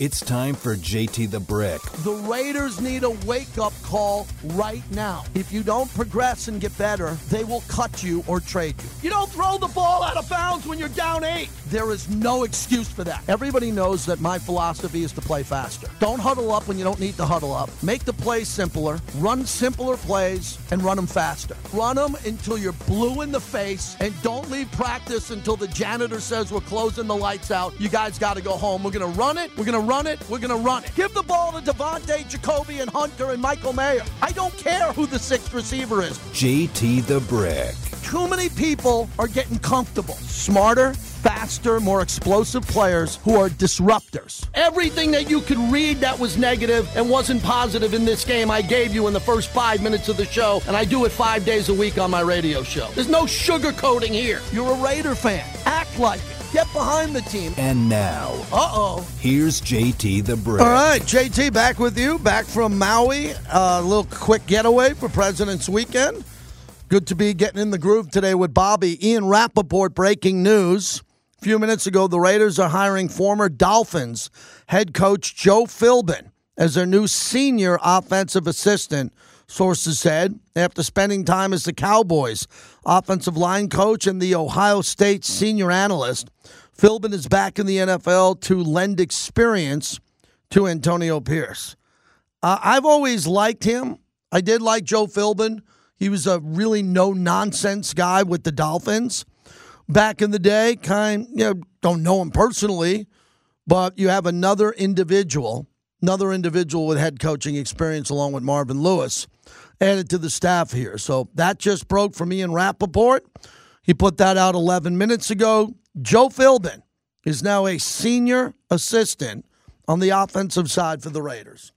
It's time for JT the Brick. The Raiders need a wake up call right now. If you don't progress and get better, they will cut you or trade you. You don't throw the ball out of bounds when you're down eight. There is no excuse for that. Everybody knows that my philosophy is to play faster. Don't huddle up when you don't need to huddle up. Make the plays simpler, run simpler plays, and run them faster. Run them until you're blue in the face, and don't leave practice until the janitor says we're closing the lights out. You guys got to go home. We're going to run it. We're going to run it. We're going to run it. Give the ball to Davante, Jacoby, and Hunter, and Michael Mayer. I don't care who the sixth receiver is. JT the Brick. Too many people are getting comfortable. Smarter, faster, more explosive players who are disruptors. Everything that you could read that was negative and wasn't positive in this game, I gave you in the first five minutes of the show, and I do it five days a week on my radio show. There's no sugarcoating here. You're a Raider fan. Act like it. Get behind the team. And now, Uh oh. here's JT the Brick. All right, JT, back with you, back from Maui. A little quick getaway for President's Weekend. Good to be getting in the groove today with Bobby. Ian Rapoport breaking news. A few minutes ago, the Raiders are hiring former Dolphins head coach Joe Philbin as their new senior offensive assistant, sources said, after spending time as the Cowboys offensive line coach and the Ohio State senior analyst. Philbin is back in the NFL to lend experience to Antonio Pierce. Uh, I've always liked him. I did like Joe Philbin. He was a really no nonsense guy with the Dolphins back in the day. Kind, you know, don't know him personally, but you have another individual, another individual with head coaching experience along with Marvin Lewis added to the staff here. So that just broke from Ian Rapoport. He put that out 11 minutes ago. Joe Philbin is now a senior assistant on the offensive side for the Raiders.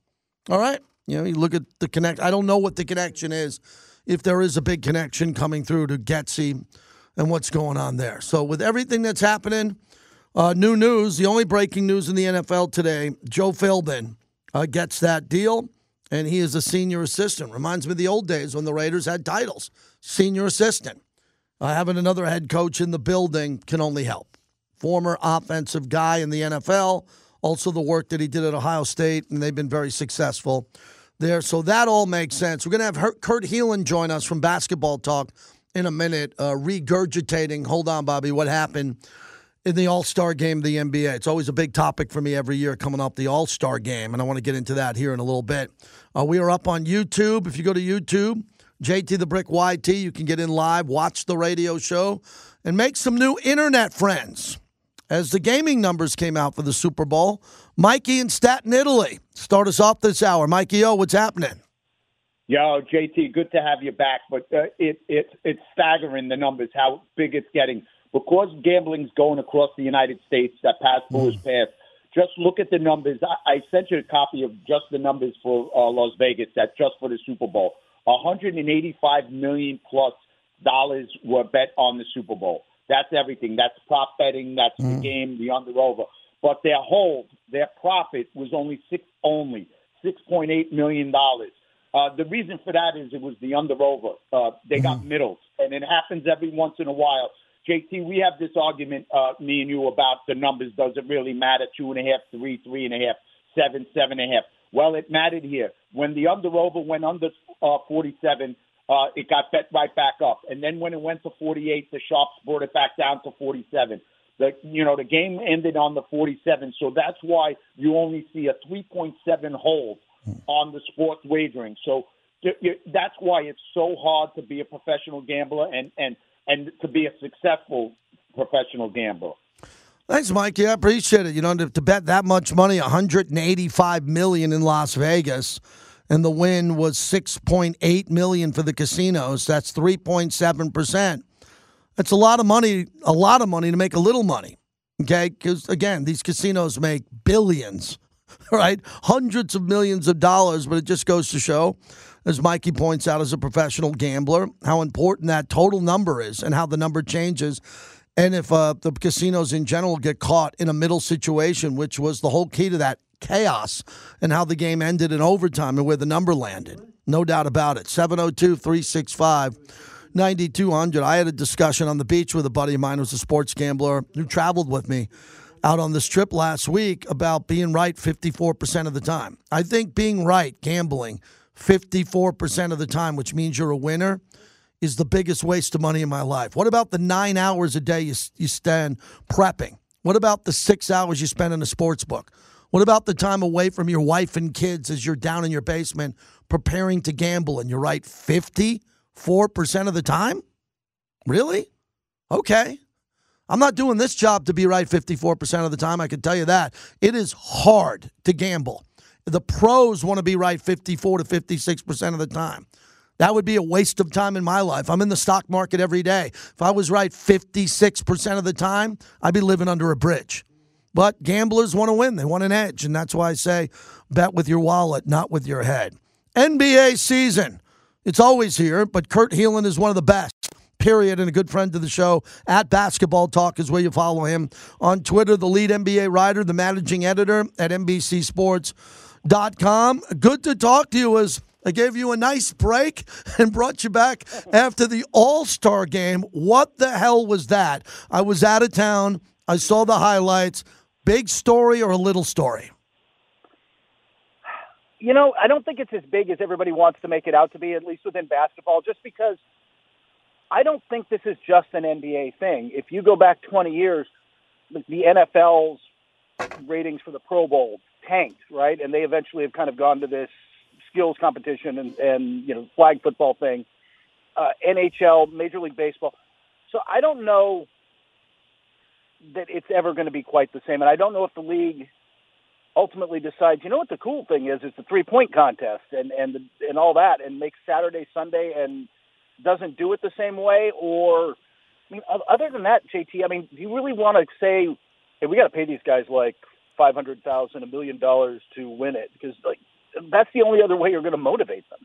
All right. You know, you look at the connect. I don't know what the connection is, if there is a big connection coming through to Getsy and what's going on there. So, with everything that's happening, uh, new news the only breaking news in the NFL today Joe Philbin uh, gets that deal, and he is a senior assistant. Reminds me of the old days when the Raiders had titles senior assistant. Uh, having another head coach in the building can only help. Former offensive guy in the NFL, also the work that he did at Ohio State, and they've been very successful there. So that all makes sense. We're going to have Kurt Helin join us from Basketball Talk in a minute, uh, regurgitating, hold on, Bobby, what happened in the All Star game of the NBA. It's always a big topic for me every year coming up the All Star game, and I want to get into that here in a little bit. Uh, we are up on YouTube. If you go to YouTube, JT the Brick YT, you can get in live, watch the radio show, and make some new internet friends. As the gaming numbers came out for the Super Bowl, Mikey in Staten Island, start us off this hour. Mikey, oh, what's happening? Yo, JT, good to have you back. But uh, it, it, it's staggering the numbers, how big it's getting. Because gambling's going across the United States, that passport is passed. Just look at the numbers. I, I sent you a copy of just the numbers for uh, Las Vegas, that just for the Super Bowl. 185 million plus dollars were bet on the Super Bowl. That's everything. That's prop betting. That's the game, the under over. But their hold, their profit was only six only six point eight million dollars. Uh, the reason for that is it was the under over. Uh, they got middles, and it happens every once in a while. JT, we have this argument, uh, me and you, about the numbers. Does it really matter? Two and a half, three, three and a half, seven, seven and a half. Well, it mattered here. When the under over went under uh, 47, uh, it got bet right back up. And then when it went to 48, the sharps brought it back down to 47. The you know the game ended on the 47, so that's why you only see a 3.7 hold on the sports wagering. So that's why it's so hard to be a professional gambler and and and to be a successful professional gambler. Thanks, Mike. Yeah, I appreciate it. You know, to, to bet that much money, 185 million in Las Vegas, and the win was 6.8 million for the casinos. That's 3.7 percent. That's a lot of money. A lot of money to make a little money. Okay, because again, these casinos make billions, right? Hundreds of millions of dollars. But it just goes to show, as Mikey points out, as a professional gambler, how important that total number is and how the number changes. And if uh, the casinos in general get caught in a middle situation, which was the whole key to that chaos and how the game ended in overtime and where the number landed. No doubt about it. 702 365 9200. I had a discussion on the beach with a buddy of mine who's a sports gambler who traveled with me out on this trip last week about being right 54% of the time. I think being right, gambling, 54% of the time, which means you're a winner, is the biggest waste of money in my life. What about the nine hours a day you, you spend prepping? What about the six hours you spend in a sports book? What about the time away from your wife and kids as you're down in your basement preparing to gamble and you're right 54% of the time? Really? Okay. I'm not doing this job to be right 54% of the time. I can tell you that. It is hard to gamble. The pros want to be right 54 to 56% of the time. That would be a waste of time in my life. I'm in the stock market every day. If I was right 56% of the time, I'd be living under a bridge. But gamblers want to win, they want an edge. And that's why I say bet with your wallet, not with your head. NBA season. It's always here, but Kurt Helin is one of the best period, and a good friend to the show. At Basketball Talk is where you follow him. On Twitter, the lead NBA writer, the managing editor at NBCSports.com. Good to talk to you as I gave you a nice break and brought you back after the All Star game. What the hell was that? I was out of town. I saw the highlights. Big story or a little story? You know, I don't think it's as big as everybody wants to make it out to be, at least within basketball, just because – I don't think this is just an NBA thing. If you go back 20 years, the NFL's ratings for the Pro Bowl tanked, right? And they eventually have kind of gone to this skills competition and, and you know, flag football thing. Uh, NHL, Major League Baseball. So I don't know that it's ever going to be quite the same. And I don't know if the league ultimately decides, you know what the cool thing is, it's the three point contest and, and, and all that and makes Saturday, Sunday and doesn't do it the same way, or I mean, other than that, JT, I mean, do you really want to say, hey, we got to pay these guys like five hundred thousand, a million dollars to win it? Because like that's the only other way you're going to motivate them.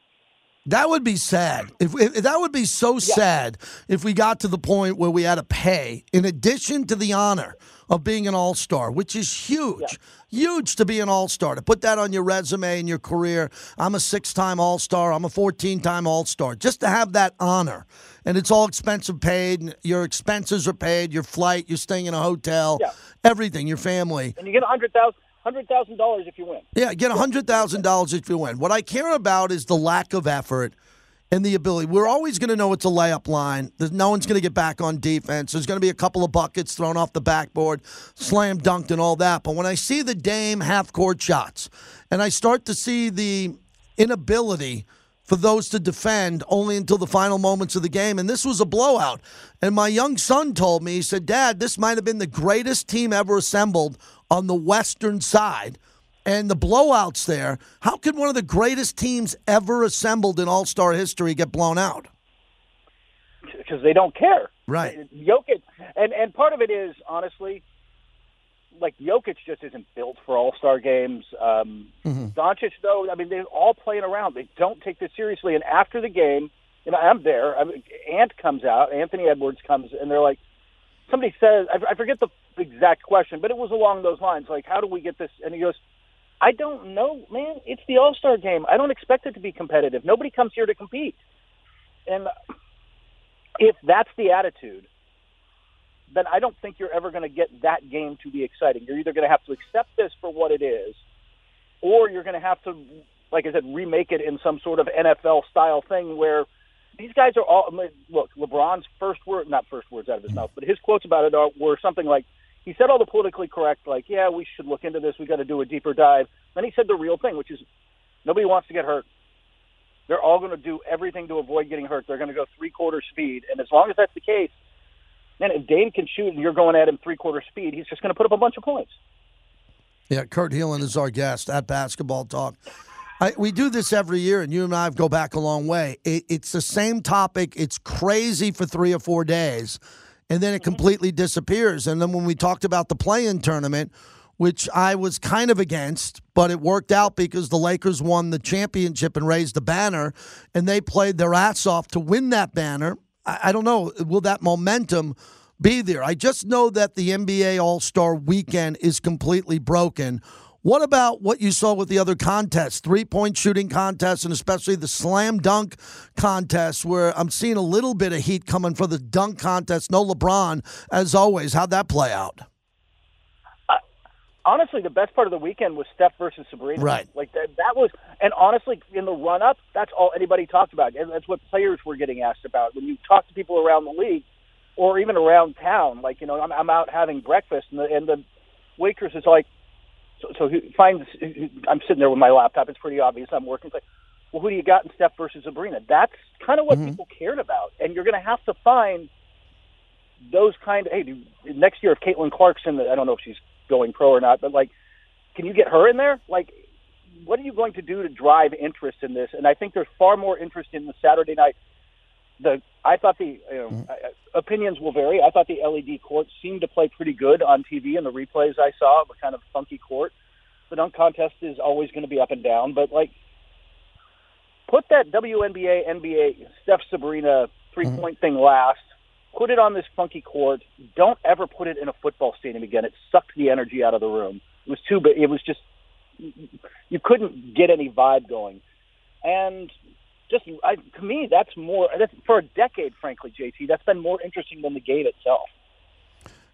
That would be sad. If, if, that would be so yeah. sad if we got to the point where we had to pay, in addition to the honor of being an all star, which is huge. Yeah. Huge to be an all star, to put that on your resume and your career. I'm a six time all star, I'm a 14 time all star. Just to have that honor. And it's all expensive paid, your expenses are paid, your flight, you're staying in a hotel, yeah. everything, your family. And you get a 100000 hundred thousand dollars if you win. Yeah, get hundred thousand dollars if you win. What I care about is the lack of effort and the ability. We're always going to know it's a layup line. No one's going to get back on defense. There's going to be a couple of buckets thrown off the backboard, slam dunked, and all that. But when I see the Dame half court shots, and I start to see the inability for those to defend only until the final moments of the game. And this was a blowout. And my young son told me, he said, Dad, this might have been the greatest team ever assembled on the Western side and the blowouts there. How could one of the greatest teams ever assembled in All Star history get blown out? Because they don't care. Right. Jokic, and and part of it is honestly, like Jokic just isn't built for All Star games. Um, mm-hmm. Doncic, though, I mean, they're all playing around. They don't take this seriously. And after the game, you know, I'm there. I mean, Ant comes out, Anthony Edwards comes, and they're like, somebody says, I, I forget the exact question, but it was along those lines, like, how do we get this? And he goes, I don't know, man. It's the All Star game. I don't expect it to be competitive. Nobody comes here to compete. And if that's the attitude, then I don't think you're ever going to get that game to be exciting. You're either going to have to accept this for what it is, or you're going to have to, like I said, remake it in some sort of NFL style thing where these guys are all. Look, LeBron's first word, not first words out of his mouth, but his quotes about it are, were something like, he said all the politically correct, like, yeah, we should look into this. We got to do a deeper dive. Then he said the real thing, which is nobody wants to get hurt. They're all going to do everything to avoid getting hurt. They're going to go three quarter speed, and as long as that's the case, man, if Dame can shoot and you're going at him three quarter speed, he's just going to put up a bunch of points. Yeah, Kurt Helin is our guest at Basketball Talk. I, we do this every year, and you and I go back a long way. It, it's the same topic. It's crazy for three or four days and then it mm-hmm. completely disappears. And then when we talked about the play-in tournament, which I was kind of against, but it worked out because the Lakers won the championship and raised the banner, and they played their ass off to win that banner. I, I don't know, will that momentum be there? I just know that the NBA All Star weekend is completely broken. What about what you saw with the other contests, three point shooting contests, and especially the slam dunk contest, where I'm seeing a little bit of heat coming for the dunk contest? No LeBron, as always. How'd that play out? Uh, honestly, the best part of the weekend was Steph versus Sabrina. Right. Like that, that was, and honestly, in the run up, that's all anybody talked about. That's what players were getting asked about. When you talk to people around the league, or even around town, like you know, I'm, I'm out having breakfast, and the, and the waitress is like, so, so he finds, I'm sitting there with my laptop. It's pretty obvious I'm working. It's like, well, who do you got in Steph versus Sabrina? That's kind of what Mm-hmm. people cared about, and you're going to have to find those kind of. Hey, do, next year if Caitlin Clark's in the, I don't know if she's going pro or not, but like, can you get her in there? Like, what are you going to do to drive interest in this? And I think there's far more interest in the Saturday night. The I thought the you know, Mm-hmm. Opinions will vary. I thought the LED court seemed to play pretty good on TV, and the replays I saw were kind of funky court. The dunk contest is always going to be up and down, but like put that WNBA, NBA, Steph Sabrina three point thing last. Put it on this funky court. Don't ever put it in a football stadium again. It sucked the energy out of the room. It was too. It was just you couldn't get any vibe going, and just I, to me, that's more that's, for a decade. Frankly, JT, that's been more interesting than the game itself.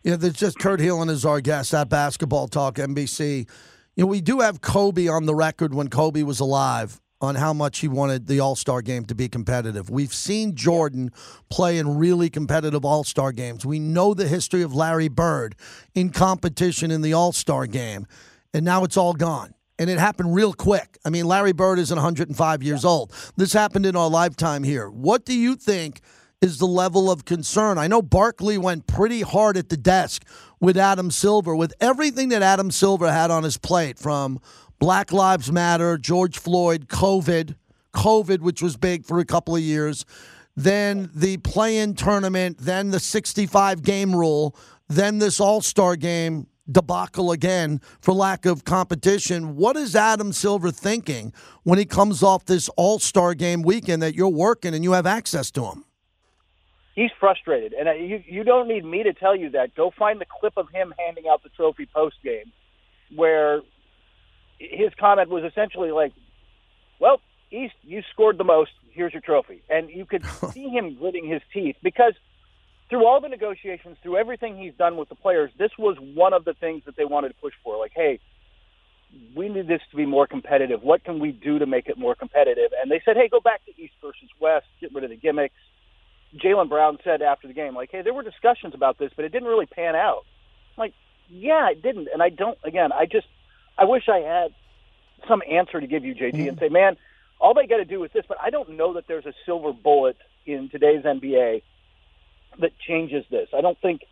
Yeah, there's just Kurt Helin is our guest at Basketball Talk NBC. You know, we do have Kobe on the record when Kobe was alive on how much he wanted the All Star game to be competitive. We've seen Jordan play in really competitive All Star games. We know the history of Larry Bird in competition in the All Star game, and now it's all gone. And it happened real quick. I mean, Larry Bird isn't 105 years old. This happened in our lifetime here. What do you think is the level of concern? I know Barkley went pretty hard at the desk with Adam Silver, with everything that Adam Silver had on his plate from Black Lives Matter, George Floyd, COVID, COVID, which was big for a couple of years, then the play in tournament, then the 65 game rule, then this All Star game debacle again for lack of competition. What is Adam Silver thinking when he comes off this All Star game weekend that you're working and you have access to him? He's frustrated, and you you don't need me to tell you that. Go find the clip of him handing out the trophy post game, where his comment was essentially like, "Well, East, you scored the most. Here's your trophy," and you could see him gritting his teeth because through all the negotiations, through everything he's done with the players, this was one of the things that they wanted to push for. Like, hey, we need this to be more competitive. What can we do to make it more competitive? And they said, hey, go back to East versus West, get rid of the gimmicks. Jaylen Brown said after the game, like, hey, there were discussions about this, but it didn't really pan out. I'm like, yeah, it didn't. And I don't, again, I just, I wish I had some answer to give you, JT, and mm-hmm. say, man, all they got to do is this, but I don't know that there's a silver bullet in today's NBA that changes this. I don't think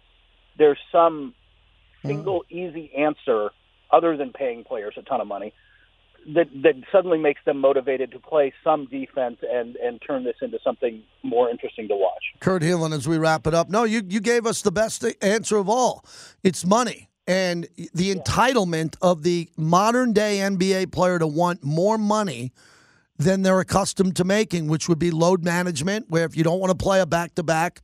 there's some hmm. single easy answer other than paying players a ton of money that that suddenly makes them motivated to play some defense and and turn this into something more interesting to watch. Kurt Helin, as we wrap it up. No, you, you gave us the best answer of all. It's money. And the entitlement of the modern day NBA player to want more money than they're accustomed to making, which would be load management, where if you don't want to play a back to back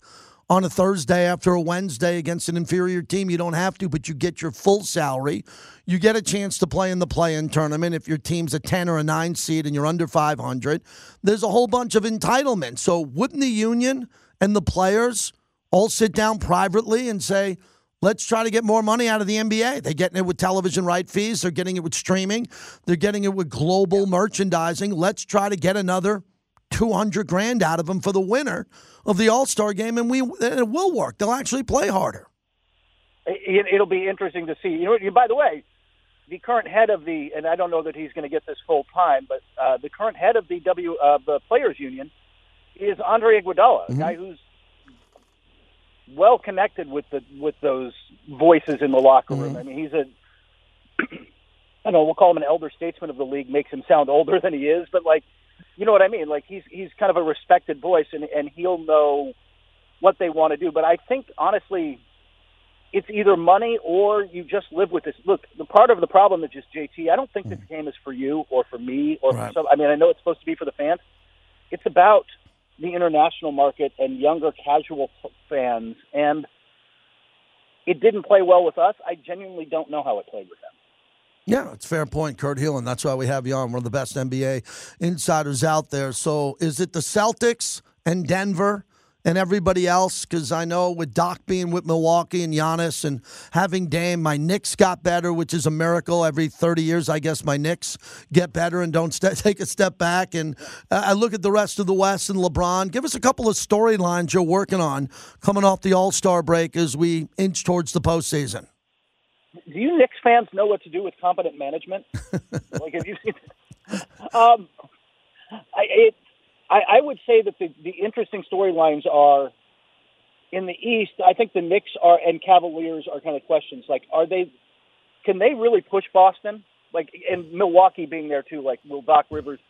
on a Thursday after a Wednesday against an inferior team, you don't have to, but you get your full salary. You get a chance to play in the play in tournament if your team's a 10 or a 9 seed and you're under 500. There's a whole bunch of entitlement. So, wouldn't the union and the players all sit down privately and say, Let's try to get more money out of the NBA. They're getting it with television right fees. They're getting it with streaming. They're getting it with global merchandising. Let's try to get another 200 grand out of them for the winner of the All Star game, and we and it will work. They'll actually play harder. It, it'll be interesting to see. You know, by the way, the current head of the and I don't know that he's going to get this full time, but uh, the current head of the W uh, the Players Union is Andre Iguodala, a guy who's well connected with the with those voices in the locker room. I mean, he's a I don't know, we'll call him an elder statesman of the league, makes him sound older than he is, but like you know what I mean? Like he's he's kind of a respected voice and and he'll know what they want to do. But I think honestly it's either money or you just live with this. Look, the part of the problem is just JT. I don't think this hmm. game is for you or for me or Right. for some. I mean, I know it's supposed to be for the fans. It's about the international market and younger casual fans, and it didn't play well with us. I genuinely don't know how it played with them. Yeah, it's fair point, Kurt Helin. That's why we have you on. One of the best NBA insiders out there. So, is it the Celtics and Denver and everybody else because I know with Doc being with Milwaukee and Giannis and having Dame, my Knicks got better, which is a miracle. Every 30 years, I guess my Knicks get better and don't st- take a step back. And I look at the rest of the West and LeBron. Give us a couple of storylines you're working on coming off the All Star break as we inch towards the postseason. Do you Knicks fans know what to do with competent management? like, have you seen? Um, I, it, I, I would say that the, the interesting storylines are in the East. I think the Knicks are and Cavaliers are kind of questions. Like, are they? Can they really push Boston? Like, and Milwaukee being there too. Like, will Doc Rivers?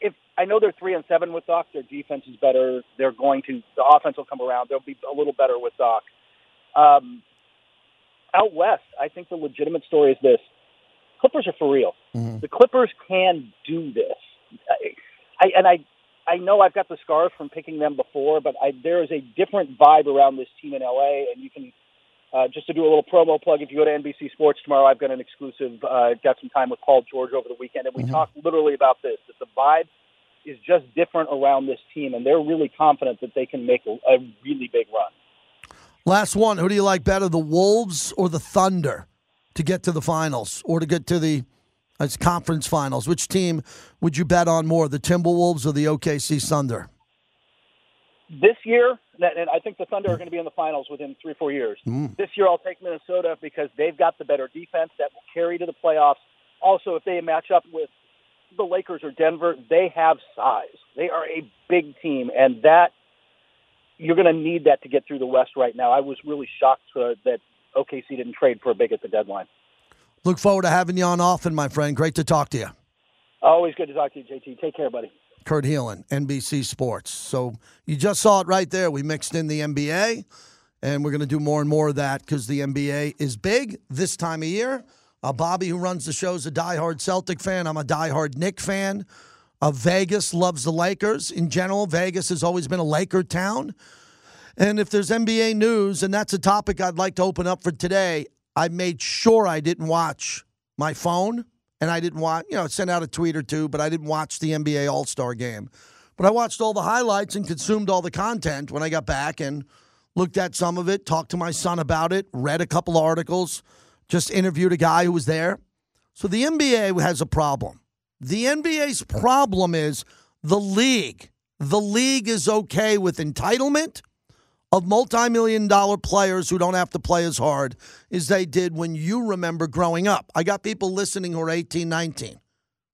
If I know they're three and seven with Doc, their defense is better. They're going to the offense will come around. They'll be a little better with Doc. Um, out west, I think the legitimate story is this: Clippers are for real. Mm-hmm. The Clippers can do this. I, I, and I I know I've got the scars from picking them before, but I, there is a different vibe around this team in LA, and you can uh, just to do a little promo plug. If you go to NBC Sports tomorrow, I've got an exclusive. Uh, got some time with Paul George over the weekend, and we mm-hmm. talked literally about this. That the vibe is just different around this team, and they're really confident that they can make a, a really big run. Last one. Who do you like better, the Wolves or the Thunder, to get to the finals or to get to the it's conference finals. Which team would you bet on more, the Timberwolves or the OKC Thunder? This year, and I think the Thunder are going to be in the finals within three, four years. Mm. This year, I'll take Minnesota because they've got the better defense that will carry to the playoffs. Also, if they match up with the Lakers or Denver, they have size. They are a big team, and that you're going to need that to get through the West right now. I was really shocked uh, that OKC didn't trade for a big at the deadline. Look forward to having you on often, my friend. Great to talk to you. Always good to talk to you, JT. Take care, buddy. Kurt Helin, NBC Sports. So you just saw it right there. We mixed in the NBA, and we're going to do more and more of that because the NBA is big this time of year. Uh, Bobby, who runs the show, is a diehard Celtic fan. I'm a diehard Knick fan. Uh, Vegas loves the Lakers. In general, Vegas has always been a Laker town. And if there's NBA news, and that's a topic I'd like to open up for today, I made sure I didn't watch my phone and I didn't watch, you know, send out a tweet or two, but I didn't watch the NBA All Star game. But I watched all the highlights and consumed all the content when I got back and looked at some of it, talked to my son about it, read a couple articles, just interviewed a guy who was there. So the NBA has a problem. The NBA's problem is the league. The league is okay with entitlement of multi-million dollar players who don't have to play as hard as they did when you remember growing up. I got people listening who are 18, 19.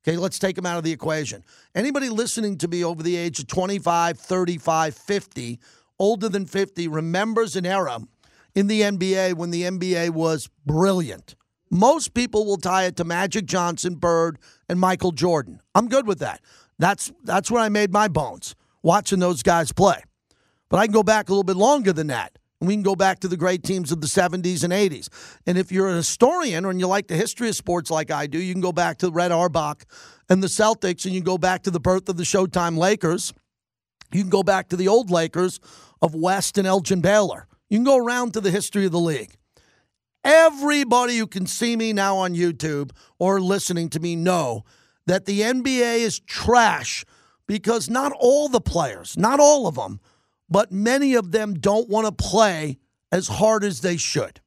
Okay, let's take them out of the equation. Anybody listening to me over the age of 25, 35, 50, older than 50, remembers an era in the NBA when the NBA was brilliant. Most people will tie it to Magic Johnson, Bird, and Michael Jordan. I'm good with that. That's that's where I made my bones, watching those guys play. But I can go back a little bit longer than that. We can go back to the great teams of the 70s and 80s. And if you're a historian and you like the history of sports like I do, you can go back to Red Auerbach and the Celtics, and you can go back to the birth of the Showtime Lakers. You can go back to the old Lakers of West and Elgin Baylor. You can go around to the history of the league. Everybody who can see me now on YouTube or listening to me know that the NBA is trash because not all the players, not all of them, but many of them don't want to play as hard as they should.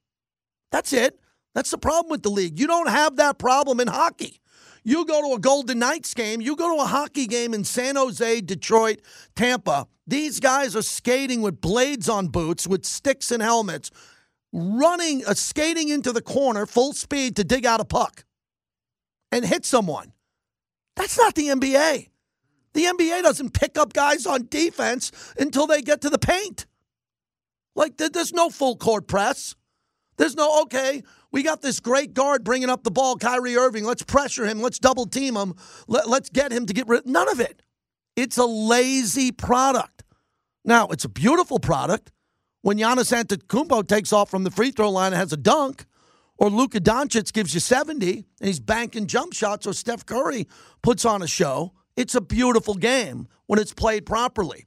That's it. That's the problem with the league. You don't have that problem in hockey. You go to a Golden Knights game, you go to a hockey game in San Jose, Detroit, Tampa. These guys are skating with blades on boots, with sticks and helmets, running, uh, skating into the corner full speed to dig out a puck and hit someone. That's not the NBA. The NBA doesn't pick up guys on defense until they get to the paint. Like, there's no full court press. There's no, okay, we got this great guard bringing up the ball, Kyrie Irving. Let's pressure him. Let's double team him. Let, us get him to get rid. None of it. It's a lazy product. Now, it's a beautiful product when Giannis Antetokounmpo takes off from the free throw line and has a dunk, or Luka Doncic gives you 70 and he's banking jump shots, or Steph Curry puts on a show. It's a beautiful game when it's played properly.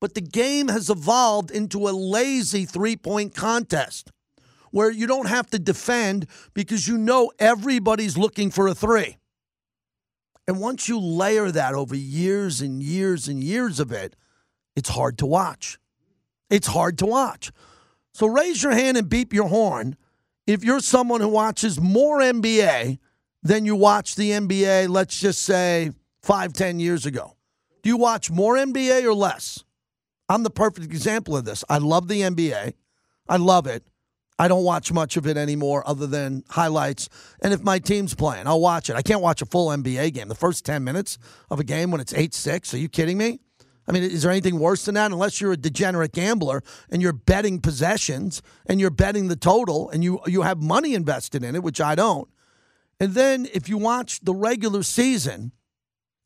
But the game has evolved into a lazy three point contest where you don't have to defend because you know everybody's looking for a three. And once you layer that over years and years and years of it, it's hard to watch. It's hard to watch. So raise your hand and beep your horn if you're someone who watches more NBA than you watched the NBA, let's just say five, ten years ago. Do you watch more NBA or less? I'm the perfect example of this. I love the NBA. I love it. I don't watch much of it anymore other than highlights. And if my team's playing, I'll watch it. I can't watch a full NBA game. The first 10 minutes of a game when it's 8 6, are you kidding me? I mean, is there anything worse than that? Unless you're a degenerate gambler and you're betting possessions and you're betting the total and you, you have money invested in it, which I don't. And then if you watch the regular season,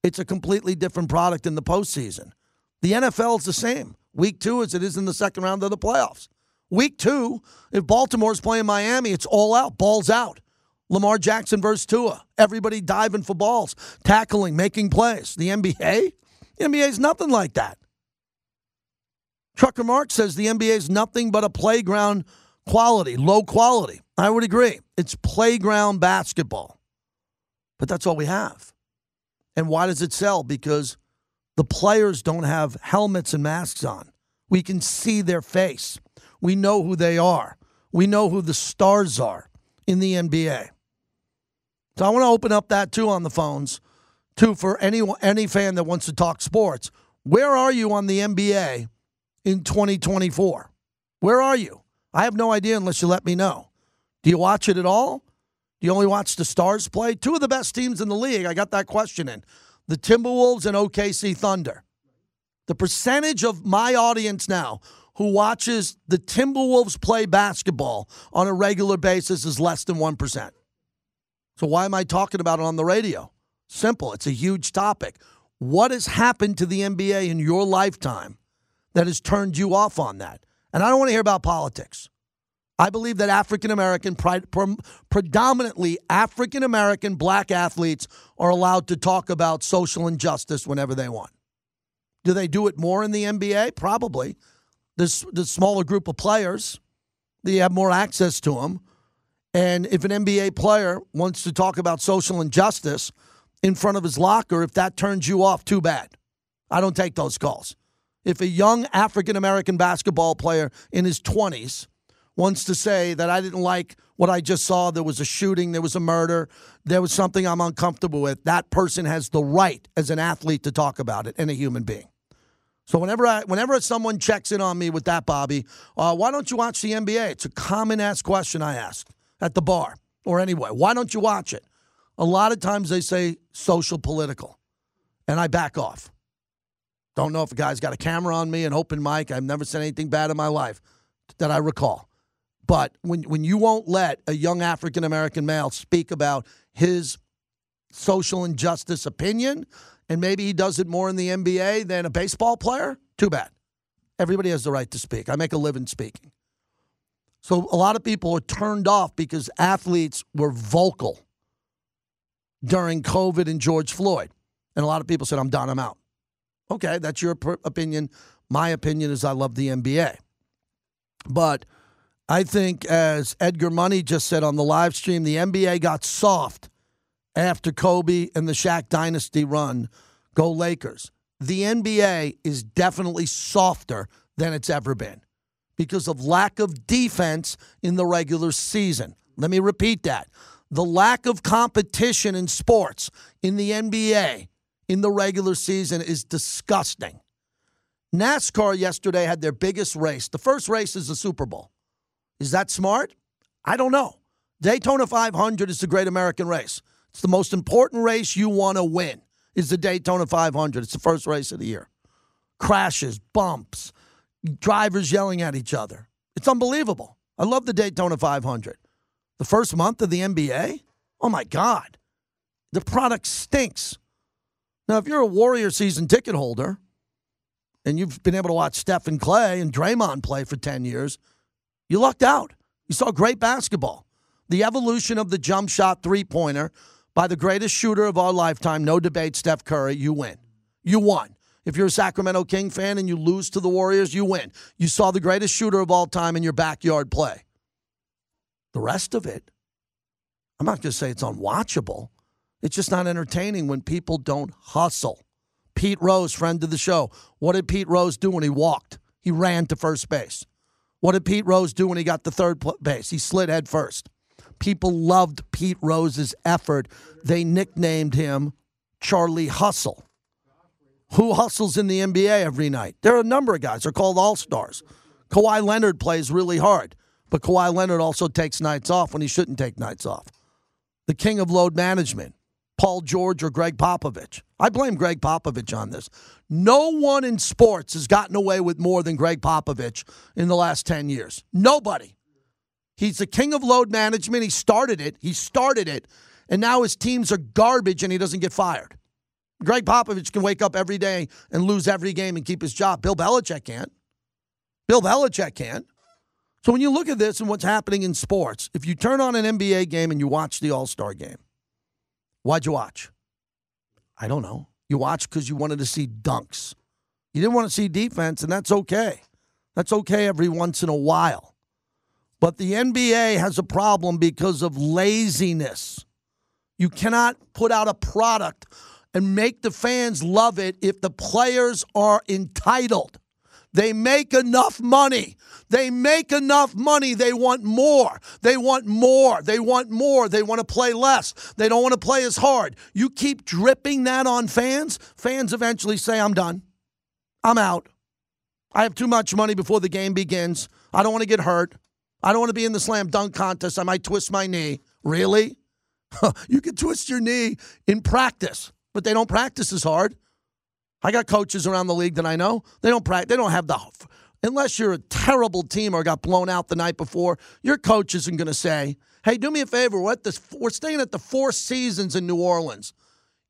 it's a completely different product in the postseason. The NFL is the same week two as it is in the second round of the playoffs. Week two, if Baltimore's playing Miami, it's all out, balls out. Lamar Jackson versus Tua. Everybody diving for balls, tackling, making plays. The NBA? The NBA is nothing like that. Trucker Mark says the NBA is nothing but a playground quality, low quality. I would agree. It's playground basketball. But that's all we have. And why does it sell? Because the players don't have helmets and masks on. We can see their face. We know who they are. We know who the stars are in the NBA. So I want to open up that too on the phones, too, for any any fan that wants to talk sports. Where are you on the NBA in 2024? Where are you? I have no idea unless you let me know. Do you watch it at all? Do you only watch the Stars play? Two of the best teams in the league. I got that question in the Timberwolves and OKC Thunder. The percentage of my audience now who watches the Timberwolves play basketball on a regular basis is less than 1%. So why am I talking about it on the radio? Simple. It's a huge topic. What has happened to the NBA in your lifetime that has turned you off on that? And I don't want to hear about politics. I believe that African American, predominantly African American black athletes are allowed to talk about social injustice whenever they want. Do they do it more in the NBA? Probably. There's the smaller group of players, they have more access to them. And if an NBA player wants to talk about social injustice in front of his locker, if that turns you off, too bad. I don't take those calls. If a young African American basketball player in his 20s wants to say that I didn't like what I just saw, there was a shooting, there was a murder, there was something I'm uncomfortable with, that person has the right as an athlete to talk about it and a human being. So whenever I, whenever someone checks in on me with that, Bobby, uh, why don't you watch the NBA? It's a common asked question I ask at the bar or anyway. Why don't you watch it? A lot of times they say social political, and I back off. Don't know if a guy's got a camera on me, and open mic. I've never said anything bad in my life that I recall. But when, when you won't let a young African American male speak about his social injustice opinion, and maybe he does it more in the NBA than a baseball player, too bad. Everybody has the right to speak. I make a living speaking. So a lot of people are turned off because athletes were vocal during COVID and George Floyd. And a lot of people said, I'm done, I'm out. Okay, that's your opinion. My opinion is I love the NBA. But I think, as Edgar Money just said on the live stream, the NBA got soft after Kobe and the Shaq dynasty run. Go Lakers. The NBA is definitely softer than it's ever been because of lack of defense in the regular season. Let me repeat that. The lack of competition in sports in the NBA in the regular season is disgusting. NASCAR yesterday had their biggest race. The first race is the Super Bowl. Is that smart? I don't know. Daytona 500 is the great American race. It's the most important race you want to win. Is the Daytona 500. It's the first race of the year. Crashes, bumps, drivers yelling at each other. It's unbelievable. I love the Daytona 500. The first month of the NBA? Oh my God. The product stinks. Now, if you're a Warrior season ticket holder and you've been able to watch Steph and Clay and Draymond play for 10 years, you lucked out. You saw great basketball. The evolution of the jump shot three pointer by the greatest shooter of our lifetime, no debate, Steph Curry, you win. You won. If you're a Sacramento King fan and you lose to the Warriors, you win. You saw the greatest shooter of all time in your backyard play. The rest of it, I'm not going to say it's unwatchable. It's just not entertaining when people don't hustle. Pete Rose, friend of the show. What did Pete Rose do when he walked? He ran to first base. What did Pete Rose do when he got to third base? He slid head first. People loved Pete Rose's effort. They nicknamed him Charlie Hustle. Who hustles in the NBA every night? There are a number of guys. They're called All Stars. Kawhi Leonard plays really hard, but Kawhi Leonard also takes nights off when he shouldn't take nights off. The king of load management, Paul George or Gregg Popovich. I blame Gregg Popovich on this. No one in sports has gotten away with more than Gregg Popovich in the last 10 years. Nobody. He's the king of load management. He started it. He started it. And now his teams are garbage and he doesn't get fired. Gregg Popovich can wake up every day and lose every game and keep his job. Bill Belichick can't. Bill Belichick can't. So when you look at this and what's happening in sports, if you turn on an NBA game and you watch the All Star game, why'd you watch? I don't know. You watched because you wanted to see dunks. You didn't want to see defense, and that's okay. That's okay every once in a while. But the NBA has a problem because of laziness. You cannot put out a product and make the fans love it if the players are entitled. They make enough money. They make enough money. They want more. They want more. They want more. They want to play less. They don't want to play as hard. You keep dripping that on fans, fans eventually say, I'm done. I'm out. I have too much money before the game begins. I don't want to get hurt. I don't want to be in the slam dunk contest. I might twist my knee. Really? you can twist your knee in practice but they don't practice as hard. I got coaches around the league that I know. They don't practice. They don't have the unless you're a terrible team or got blown out the night before. Your coach isn't going to say, "Hey, do me a favor. We're at this. We're staying at the Four Seasons in New Orleans.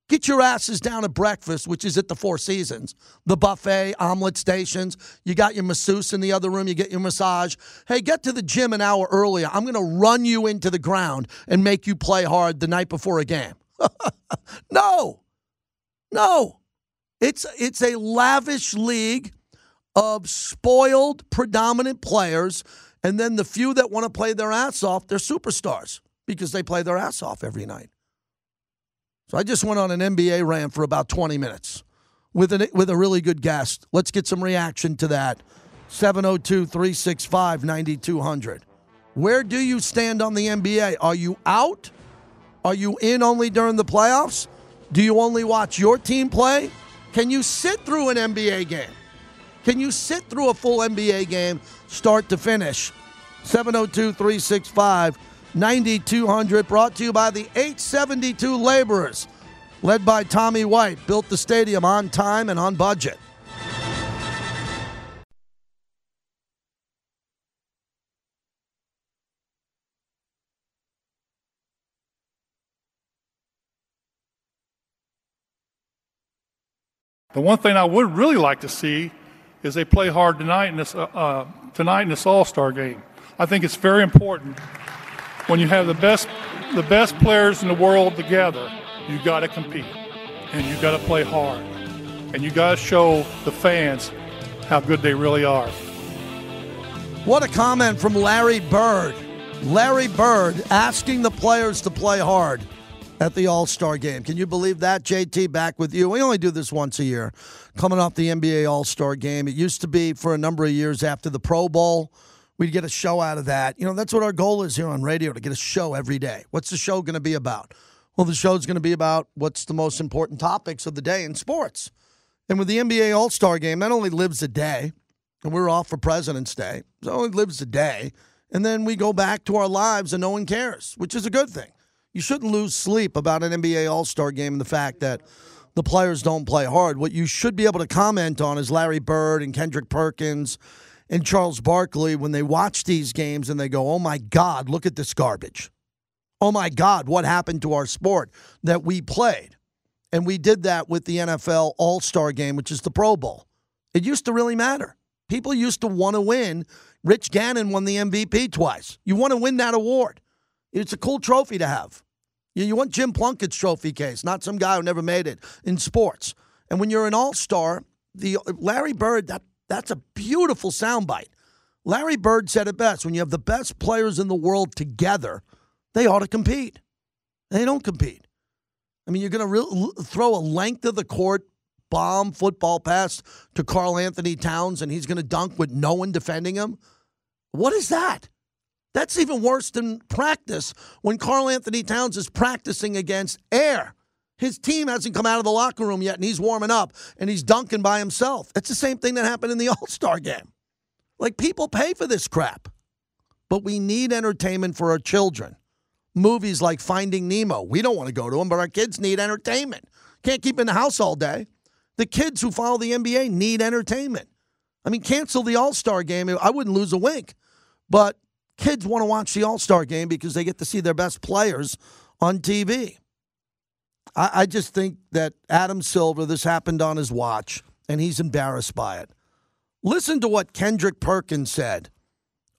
Get your asses down to breakfast, which is at the Four Seasons, the buffet, omelet stations. You got your masseuse in the other room. You get your massage. Hey, get to the gym an hour earlier. I'm going to run you into the ground and make you play hard the night before a game." no. No. It's it's a lavish league of spoiled predominant players and then the few that want to play their ass off, they're superstars because they play their ass off every night. So I just went on an NBA rant for about 20 minutes with an, with a really good guest. Let's get some reaction to that. 702 365 9200. Where do you stand on the NBA? Are you out? Are you in only during the playoffs? Do you only watch your team play? Can you sit through an NBA game? Can you sit through a full NBA game start to finish? 702 365 9200, brought to you by the 872 Laborers, led by Tommy White, built the stadium on time and on budget. The one thing I would really like to see is they play hard tonight in this uh, uh, tonight in this All Star game. I think it's very important when you have the best the best players in the world together. You got to compete, and you got to play hard, and you got to show the fans how good they really are. What a comment from Larry Bird. Larry Bird asking the players to play hard at the All Star game. Can you believe that? JT back with you. We only do this once a year, coming off the NBA All Star game. It used to be for a number of years after the Pro Bowl. We'd get a show out of that. You know, that's what our goal is here on radio to get a show every day. What's the show going to be about? Well, the show's going to be about what's the most important topics of the day in sports. And with the NBA All Star game, that only lives a day, and we're off for President's Day. So it only lives a day. And then we go back to our lives and no one cares, which is a good thing you shouldn't lose sleep about an NBA All Star game and the fact that the players don't play hard. What you should be able to comment on is Larry Bird and Kendrick Perkins and Charles Barkley when they watch these games and they go, oh my God, look at this garbage. Oh my God, what happened to our sport that we played? And we did that with the NFL All Star game, which is the Pro Bowl. It used to really matter. People used to want to win. Rich Gannon won the MVP twice. You want to win that award. It's a cool trophy to have. You, you want Jim Plunkett's trophy case, not some guy who never made it in sports. And when you're an all star, the Larry Bird, that that's a beautiful soundbite. Larry Bird said it best when you have the best players in the world together, they ought to compete. They don't compete. I mean, you're going to re- throw a length of the court bomb football pass to Karl-Anthony Towns and he's going to dunk with no one defending him? What is that? That's even worse than practice when Karl-Anthony Towns is practicing against air. His team hasn't come out of the locker room yet and he's warming up and he's dunking by himself. It's the same thing that happened in the All Star game. Like people pay for this crap, but we need entertainment for our children. Movies like Finding Nemo, we don't want to go to them, but our kids need entertainment. Can't keep in the house all day. The kids who follow the NBA need entertainment. I mean, cancel the All Star game. I wouldn't lose a wink, but kids want to watch the All Star game because they get to see their best players on TV. I, I, just think that Adam Silver, this happened on his watch, and he's embarrassed by it. Listen to what Kendrick Perkins said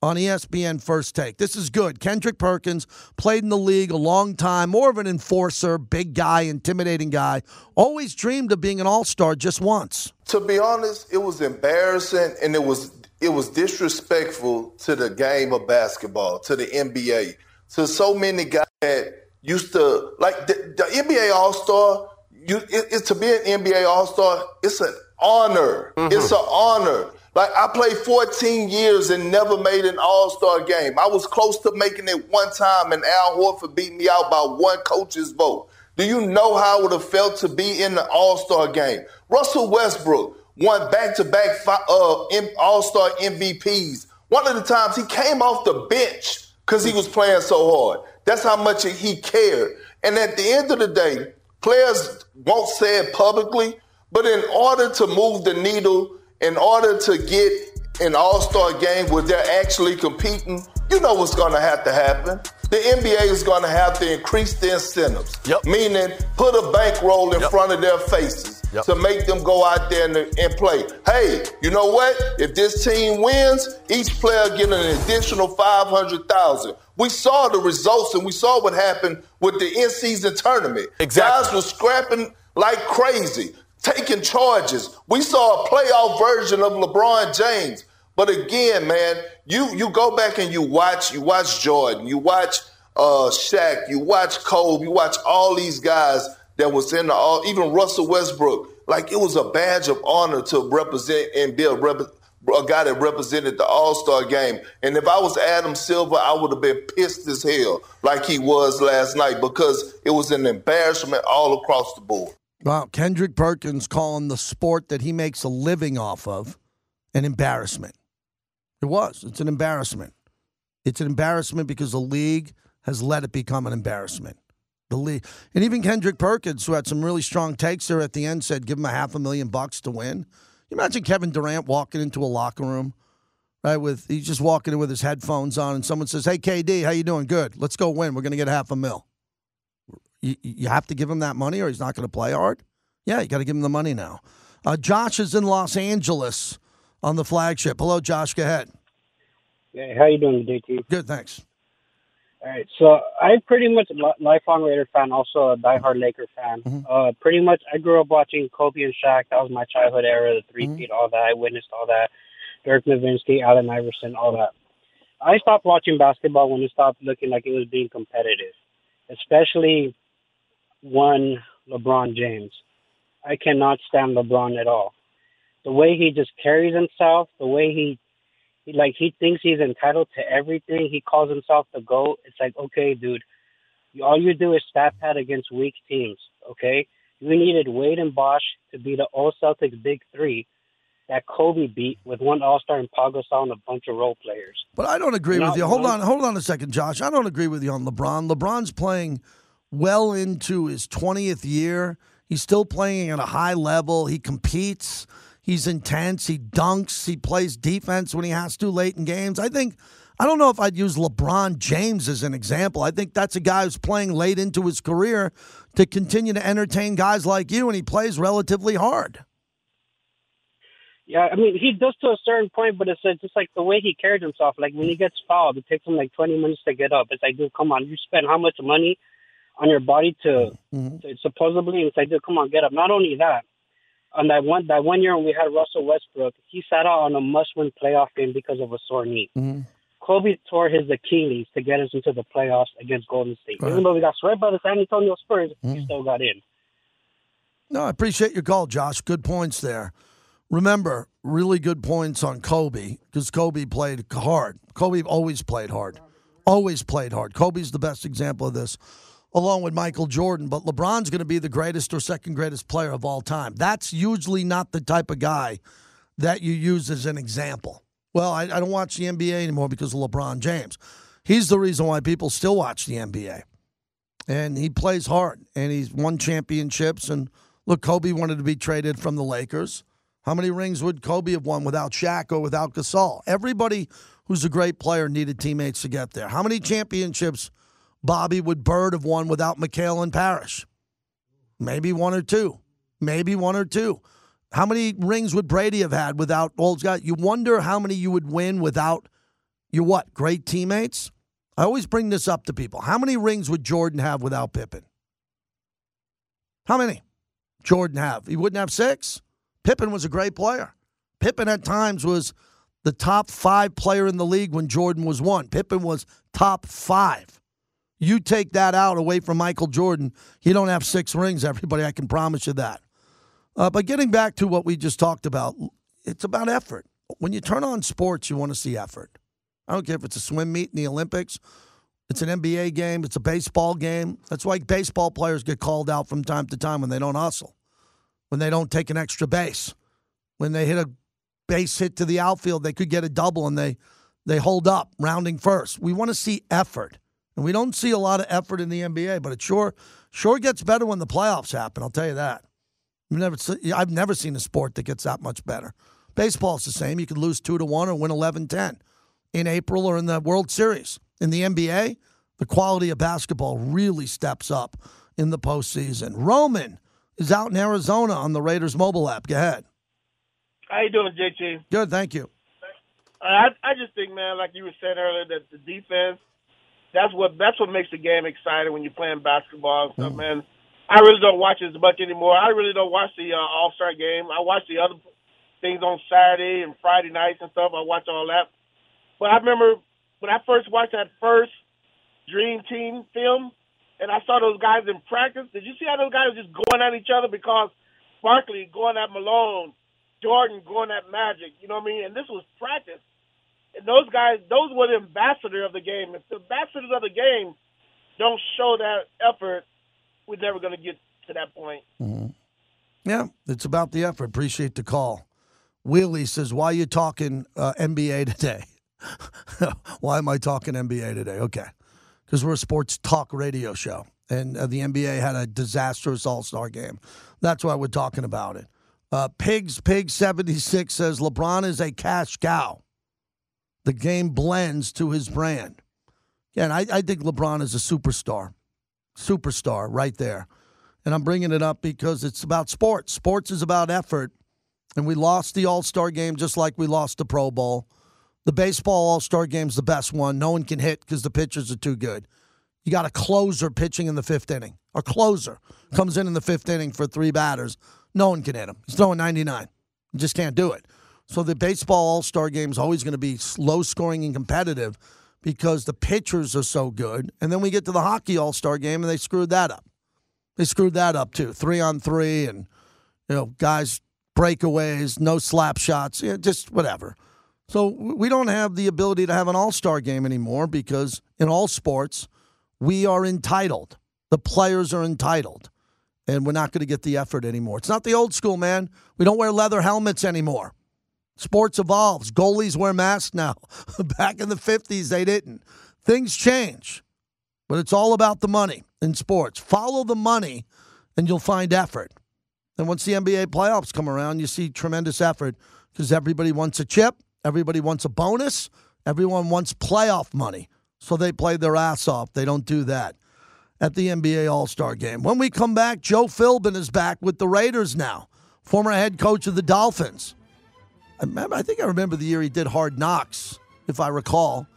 on ESPN First Take. This is good. Kendrick Perkins played in the league a long time, more of an enforcer, big guy, intimidating guy. Always dreamed of being an all star just once. To be honest, it was embarrassing and it was it was disrespectful to the game of basketball, to the NBA, to so many guys that used to like the, the NBA All Star. You, it, it, to be an NBA All Star, it's an honor. Mm-hmm. It's an honor. Like I played 14 years and never made an All Star game. I was close to making it one time, and Al Horford beat me out by one coach's vote. Do you know how it would have felt to be in the All Star game? Russell Westbrook won back to back uh, All Star MVPs. One of the times he came off the bench because he was playing so hard. That's how much he cared. And at the end of the day, players won't say it publicly, but in order to move the needle, in order to get an all star game where they're actually competing, you know what's going to have to happen. The NBA is going to have to increase the incentives, yep. meaning put a bankroll in yep. front of their faces yep. to make them go out there and, and, play. Hey, you know what? If this team wins, each player get an additional five hundred thousand. We saw the results and we saw what happened with the in-season tournament. Exactly. Guys were scrapping like crazy, taking charges. We saw a playoff version of LeBron James. But again, man, you you go back and you watch you watch Jordan, you watch uh, Shaq, you watch Kobe, you watch all these guys that was in the all, even Russell Westbrook. Like it was a badge of honor to represent and be a, rep, a guy that represented the All Star game. And if I was Adam Silver, I would have been pissed as hell, like he was last night, because it was an embarrassment all across the board. Wow, Kendrick Perkins calling the sport that he makes a living off of an embarrassment. It was. It's an embarrassment. It's an embarrassment because the league has let it become an embarrassment the league. And even Kendrick Perkins, who had some really strong takes there at the end, said give him a half a million bucks to win. You imagine Kevin Durant walking into a locker room, right? With he's just walking in with his headphones on, and someone says, "Hey, KD, how you doing? Good. Let's go win. We're going to get half a mil." You, you have to give him that money, or he's not going to play hard. Yeah, you got to give him the money now. Uh, Josh is in Los Angeles on the flagship. Hello, Josh. Go ahead. Hey, how you doing today, T? Good, thanks. All right, so I'm pretty much a lifelong Raider fan, also a diehard Laker fan. Mm-hmm. Uh, pretty much, I grew up watching Kobe and Shaq. That was my childhood era, the 3 mm-hmm. feet, all that. I witnessed all that. Dirk Nowitzki, Allen Iverson, all that. I stopped watching basketball when it stopped looking like it was being competitive, especially one LeBron James. I cannot stand LeBron at all. The way he just carries himself, the way he he, like he thinks he's entitled to everything. He calls himself the GOAT. It's like, okay, dude, all you do is stat pad against weak teams, okay? You needed Wade and Bosh to be the old Celtics big three that Kobe beat with one All Star and Pau Gasol and a bunch of role players. But I don't agree with you. Hold on, hold on a second, Josh. I don't agree with you on LeBron. LeBron's playing well into his twentieth year. He's still playing at a high level. He competes. He's intense. He dunks. He plays defense when he has to late in games. I think, I don't know if I'd use LeBron James as an example. I think that's a guy who's playing late into his career to continue to entertain guys like you, and he plays relatively hard. Yeah, I mean, he does to a certain point, but it's just like the way he carries himself. Like when he gets fouled, it takes him like 20 minutes to get up. It's like, dude, come on, you spend how much money on your body to, mm-hmm. to supposedly, it's like, dude, come on, get up. Not only that, on that one that one year when we had Russell Westbrook, he sat out on a must-win playoff game because of a sore knee. Mm-hmm. Kobe tore his Achilles to get us into the playoffs against Golden State. Right. Even though we got swept by the San Antonio Spurs, mm-hmm. he still got in. No, I appreciate your call, Josh. Good points there. Remember, really good points on Kobe because Kobe played hard. Kobe always played hard. Always played hard. Kobe's the best example of this, along with Michael Jordan. But LeBron's going to be the greatest or second greatest player of all time. That's usually not the type of guy that you use as an example. Well, I, I don't watch the NBA anymore because of LeBron James. He's the reason why people still watch the NBA. And he plays hard and he's won championships. And look, Kobe wanted to be traded from the Lakers. How many rings would Kobe have won without Shaq or without Gasol? Everybody who's a great player needed teammates to get there. How many championships Bobby would Bird have won without McHale and Parish? Maybe one or two. Maybe one or two. How many rings would Brady have had without his guys? You wonder how many you would win without your what? Great teammates? I always bring this up to people. How many rings would Jordan have without Pippen? How many? Jordan have? He wouldn't have six. Pippen was a great player. Pippen at times was the top five player in the league when Jordan was one. Pippen was top five. You take that out away from Michael Jordan, you don't have six rings, everybody. I can promise you that. Uh, but getting back to what we just talked about, it's about effort. When you turn on sports, you want to see effort. I don't care if it's a swim meet in the Olympics, it's an NBA game, it's a baseball game. That's why baseball players get called out from time to time when they don't hustle, when they don't take an extra base, when they hit a base hit to the outfield, they could get a double and they they hold up, rounding first. We want to see effort. And we don't see a lot of effort in the NBA, but it sure sure gets better when the playoffs happen, I'll tell you that. I've never, I've never seen a sport that gets that much better. Baseball's the same. You could lose 2 to 1 or win 11 10 in April or in the World Series. In the NBA, the quality of basketball really steps up in the postseason. Roman is out in Arizona on the Raiders mobile app. Go ahead. How you doing, JT? Good, thank you. I I just think, man, like you were saying earlier, that the defense that's what that's what makes the game exciting when you're playing basketball and stuff, mm. man. I really don't watch it as much anymore. I really don't watch the uh, All Star game. I watch the other things on Saturday and Friday nights and stuff. I watch all that. But I remember when I first watched that first Dream Team film, and I saw those guys in practice. Did you see how those guys were just going at each other because Barkley going at Malone, Jordan going at Magic? You know what I mean? And this was practice. Those guys, those were the ambassador of the game. If the ambassadors of the game don't show that effort we're never going to get to that point. Mm-hmm. Yeah, it's about the effort. Appreciate the call. Willie says, "Why are you talking uh, NBA today? Why am I talking NBA today? Okay, because we're a sports talk radio show, and uh, the NBA had a disastrous All Star game. That's why we're talking about it." Uh, Pigs Pig seventy six says LeBron is a cash cow. The game blends to his brand. And I, I think LeBron is a superstar superstar right there. And I'm bringing it up because it's about sports. Sports is about effort. And we lost the All Star game just like we lost the Pro Bowl. The baseball All Star game's the best one. No one can hit because the pitchers are too good. You got a closer pitching in the fifth inning. A closer comes in in the fifth inning for three batters. No one can hit him. He's throwing 99. You just can't do it. So the baseball All Star game is always going to be low scoring and competitive because the pitchers are so good. And then we get to the hockey All Star game and they screwed that up. They screwed that up too. Three on three and, you know, guys breakaways, no slap shots, you know, just whatever. So we don't have the ability to have an all star game anymore because in all sports, we are entitled. The players are entitled. And we're not going to get the effort anymore. It's not the old school, man. We don't wear leather helmets anymore. Sports evolves. Goalies wear masks now. Back in the 50s, they didn't. Things change, but it's all about the money in sports. Follow the money, and you'll find effort. And once the NBA playoffs come around, you see tremendous effort because everybody wants a chip, everybody wants a bonus, everyone wants playoff money. So they play their ass off. They don't do that at the NBA All Star game. When we come back, Joe Philbin is back with the Raiders now, former head coach of the Dolphins. I, remember, I think I remember the year he did Hard Knocks, if I recall.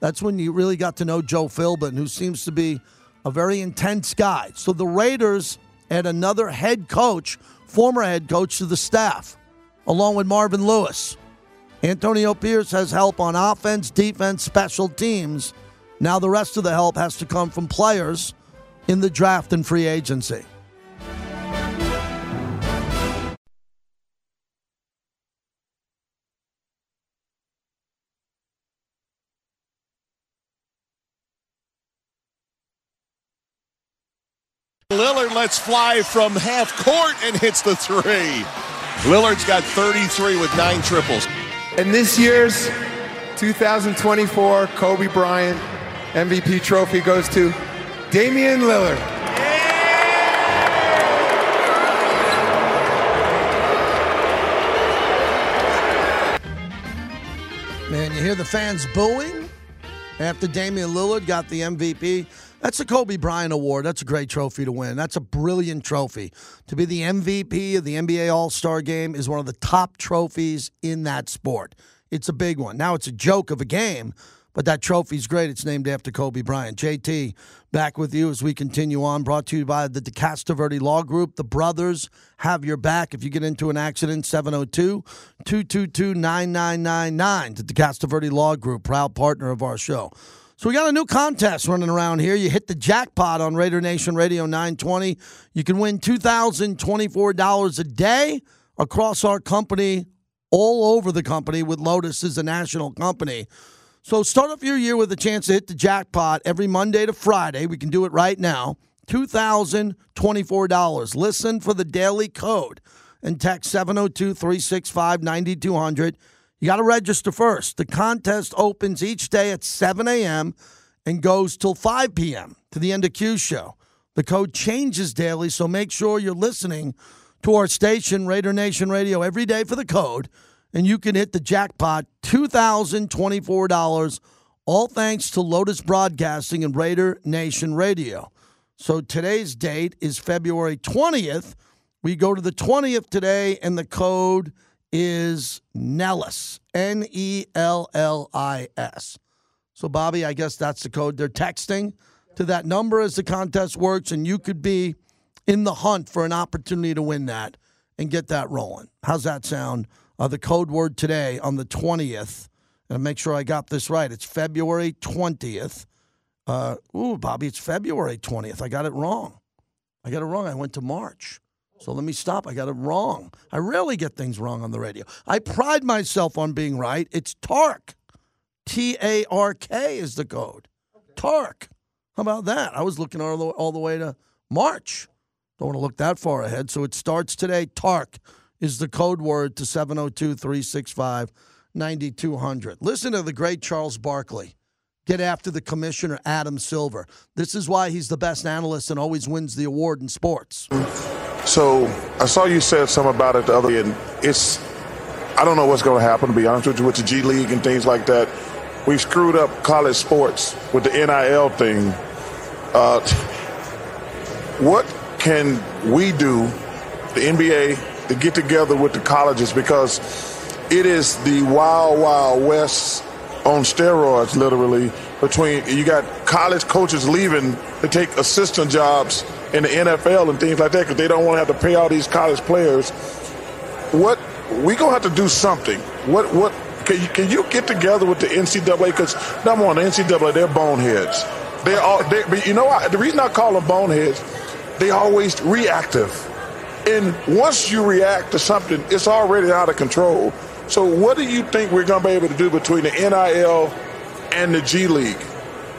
That's when you really got to know Joe Philbin, who seems to be a very intense guy. So the Raiders add another head coach, former head coach to the staff, along with Marvin Lewis. Antonio Pierce has help on offense, defense, special teams. Now the rest of the help has to come from players in the draft and free agency. Lillard lets fly from half court and hits the three. Lillard's got 33 with nine triples. And this year's 2024 Kobe Bryant MVP trophy goes to Damian Lillard. Man, you hear the fans booing after Damian Lillard got the MVP. That's a Kobe Bryant Award. That's a great trophy to win. That's a brilliant trophy. To be the MVP of the NBA All Star game is one of the top trophies in that sport. It's a big one. Now it's a joke of a game, but that trophy's great. It's named after Kobe Bryant. JT, back with you as we continue on. Brought to you by the DeCastroverde Law Group. The brothers have your back. If you get into an accident, 702 222 9999. The DeCastroverde Law Group, proud partner of our show. So we got a new contest running around here. You hit the jackpot on Raider Nation Radio 920. You can win $2,024 a day across our company, all over the company, with Lotus as a national company. So start off your year with a chance to hit the jackpot every Monday to Friday. We can do it right now. $2,024. Listen for the daily code and text 702 365 9200. You got to register first. The contest opens each day at 7 a.m. and goes till 5 p.m. to the end of Q show. The code changes daily, so make sure you're listening to our station, Raider Nation Radio, every day for the code, and you can hit the jackpot $2,024, all thanks to Lotus Broadcasting and Raider Nation Radio. So today's date is February 20th. We go to the 20th today, and the code is Nellis, N E L L I S. So, Bobby, I guess that's the code. They're texting to that number as the contest works, and you could be in the hunt for an opportunity to win that and get that rolling. How's that sound? Uh, the code word today on the 20th, and make sure I got this right. It's February 20th. Uh, ooh, Bobby, it's February 20th. I got it wrong. I got it wrong. I went to March. So let me stop. I got it wrong. I rarely get things wrong on the radio. I pride myself on being right. It's TARK. T A R K is the code. TARK. How about that? I was looking all the, all the way to March. Don't want to look that far ahead. So it starts today. TARK is the code word to 702 365 9200. Listen to the great Charles Barkley get after the commissioner, Adam Silver. This is why he's the best analyst and always wins the award in sports. So I saw you said something about it the other day, and it's I don't know what's going to happen to be honest with you with the G League and things like that. We've screwed up college sports with the NIL thing. Uh, what can we do, the NBA, to get together with the colleges because it is the wild, wild west on steroids, literally. Between you got college coaches leaving to take assistant jobs in the NFL and things like that because they don't want to have to pay all these college players. What we gonna have to do something. What what can you, can you get together with the NCAA? Because number one, the NCAA they're boneheads. They all they, but you know what? The reason I call them boneheads, they always reactive. And once you react to something, it's already out of control. So what do you think we're to be able to do between the NIL and the G League?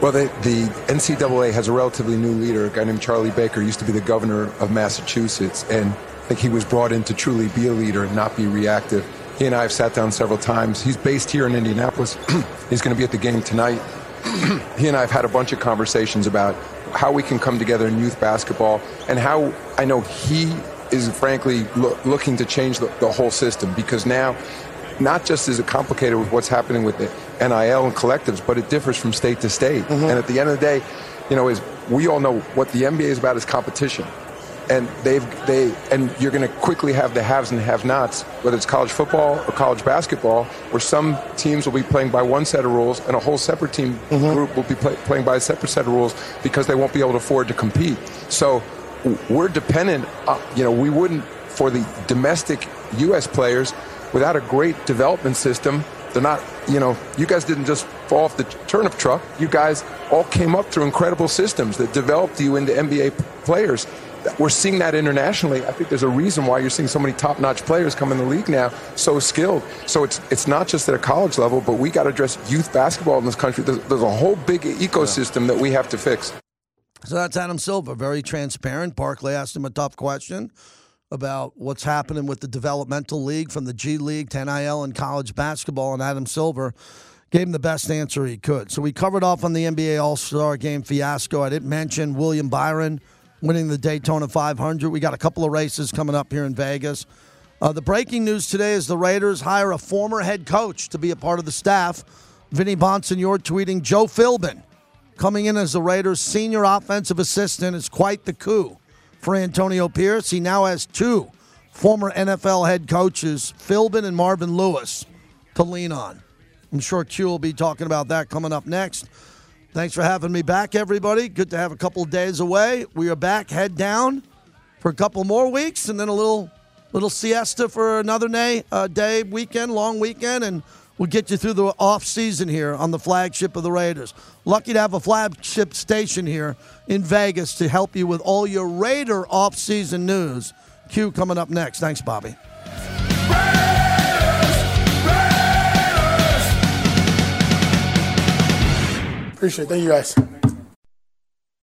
Well, the, the NCAA has a relatively new leader, a guy named Charlie Baker, used to be the governor of Massachusetts, and I think he was brought in to truly be a leader and not be reactive. He and I have sat down several times. He's based here in Indianapolis. He's going to be at the game tonight. he and I have had a bunch of conversations about how we can come together in youth basketball and how I know he is frankly lo- looking to change the, the whole system because now not just is it complicated with what's happening with the NIL and collectives, but it differs from state to state. Mm-hmm. And at the end of the day, you know, is we all know what the NBA is about is competition. And they've they and you're going to quickly have the haves and have-nots, whether it's college football or college basketball, where some teams will be playing by one set of rules and a whole separate team Mm-hmm. group will be play, playing by a separate set of rules because they won't be able to afford to compete. So we're dependent. Uh, you know, we wouldn't for the domestic U.S. players without a great development system. They're not. You know, you guys didn't just fall off the turnip truck. You guys all came up through incredible systems that developed you into NBA players. We're seeing that internationally. I think there's a reason why you're seeing so many top-notch players come in the league now, so skilled. So it's it's not just at a college level, but we got to address youth basketball in this country. There's, there's a whole big ecosystem that we have to fix. So that's Adam Silver, very transparent. Barkley asked him a tough question about what's happening with the developmental league from the G League to NIL and college basketball, and Adam Silver gave him the best answer he could. So we covered off on the NBA All Star Game fiasco. I didn't mention William Byron winning the Daytona 500. We got a couple of races coming up here in Vegas. Uh, the breaking news today is the Raiders hire a former head coach to be a part of the staff. Vinny Bonsignore tweeting Joe Philbin coming in as the Raiders' senior offensive assistant is quite the coup for Antonio Pierce. He now has two former NFL head coaches, Philbin and Marvin Lewis, to lean on. I'm sure Q will be talking about that coming up next. Thanks for having me back, everybody. Good to have a couple days away. We are back, head down for a couple more weeks, and then a little little siesta for another day, uh, day weekend, long weekend, and we'll get you through the off season here on the flagship of the Raiders. Lucky to have a flagship station here in Vegas to help you with all your Raider off season news. Q coming up next. Thanks, Bobby. Appreciate it. Thank you guys.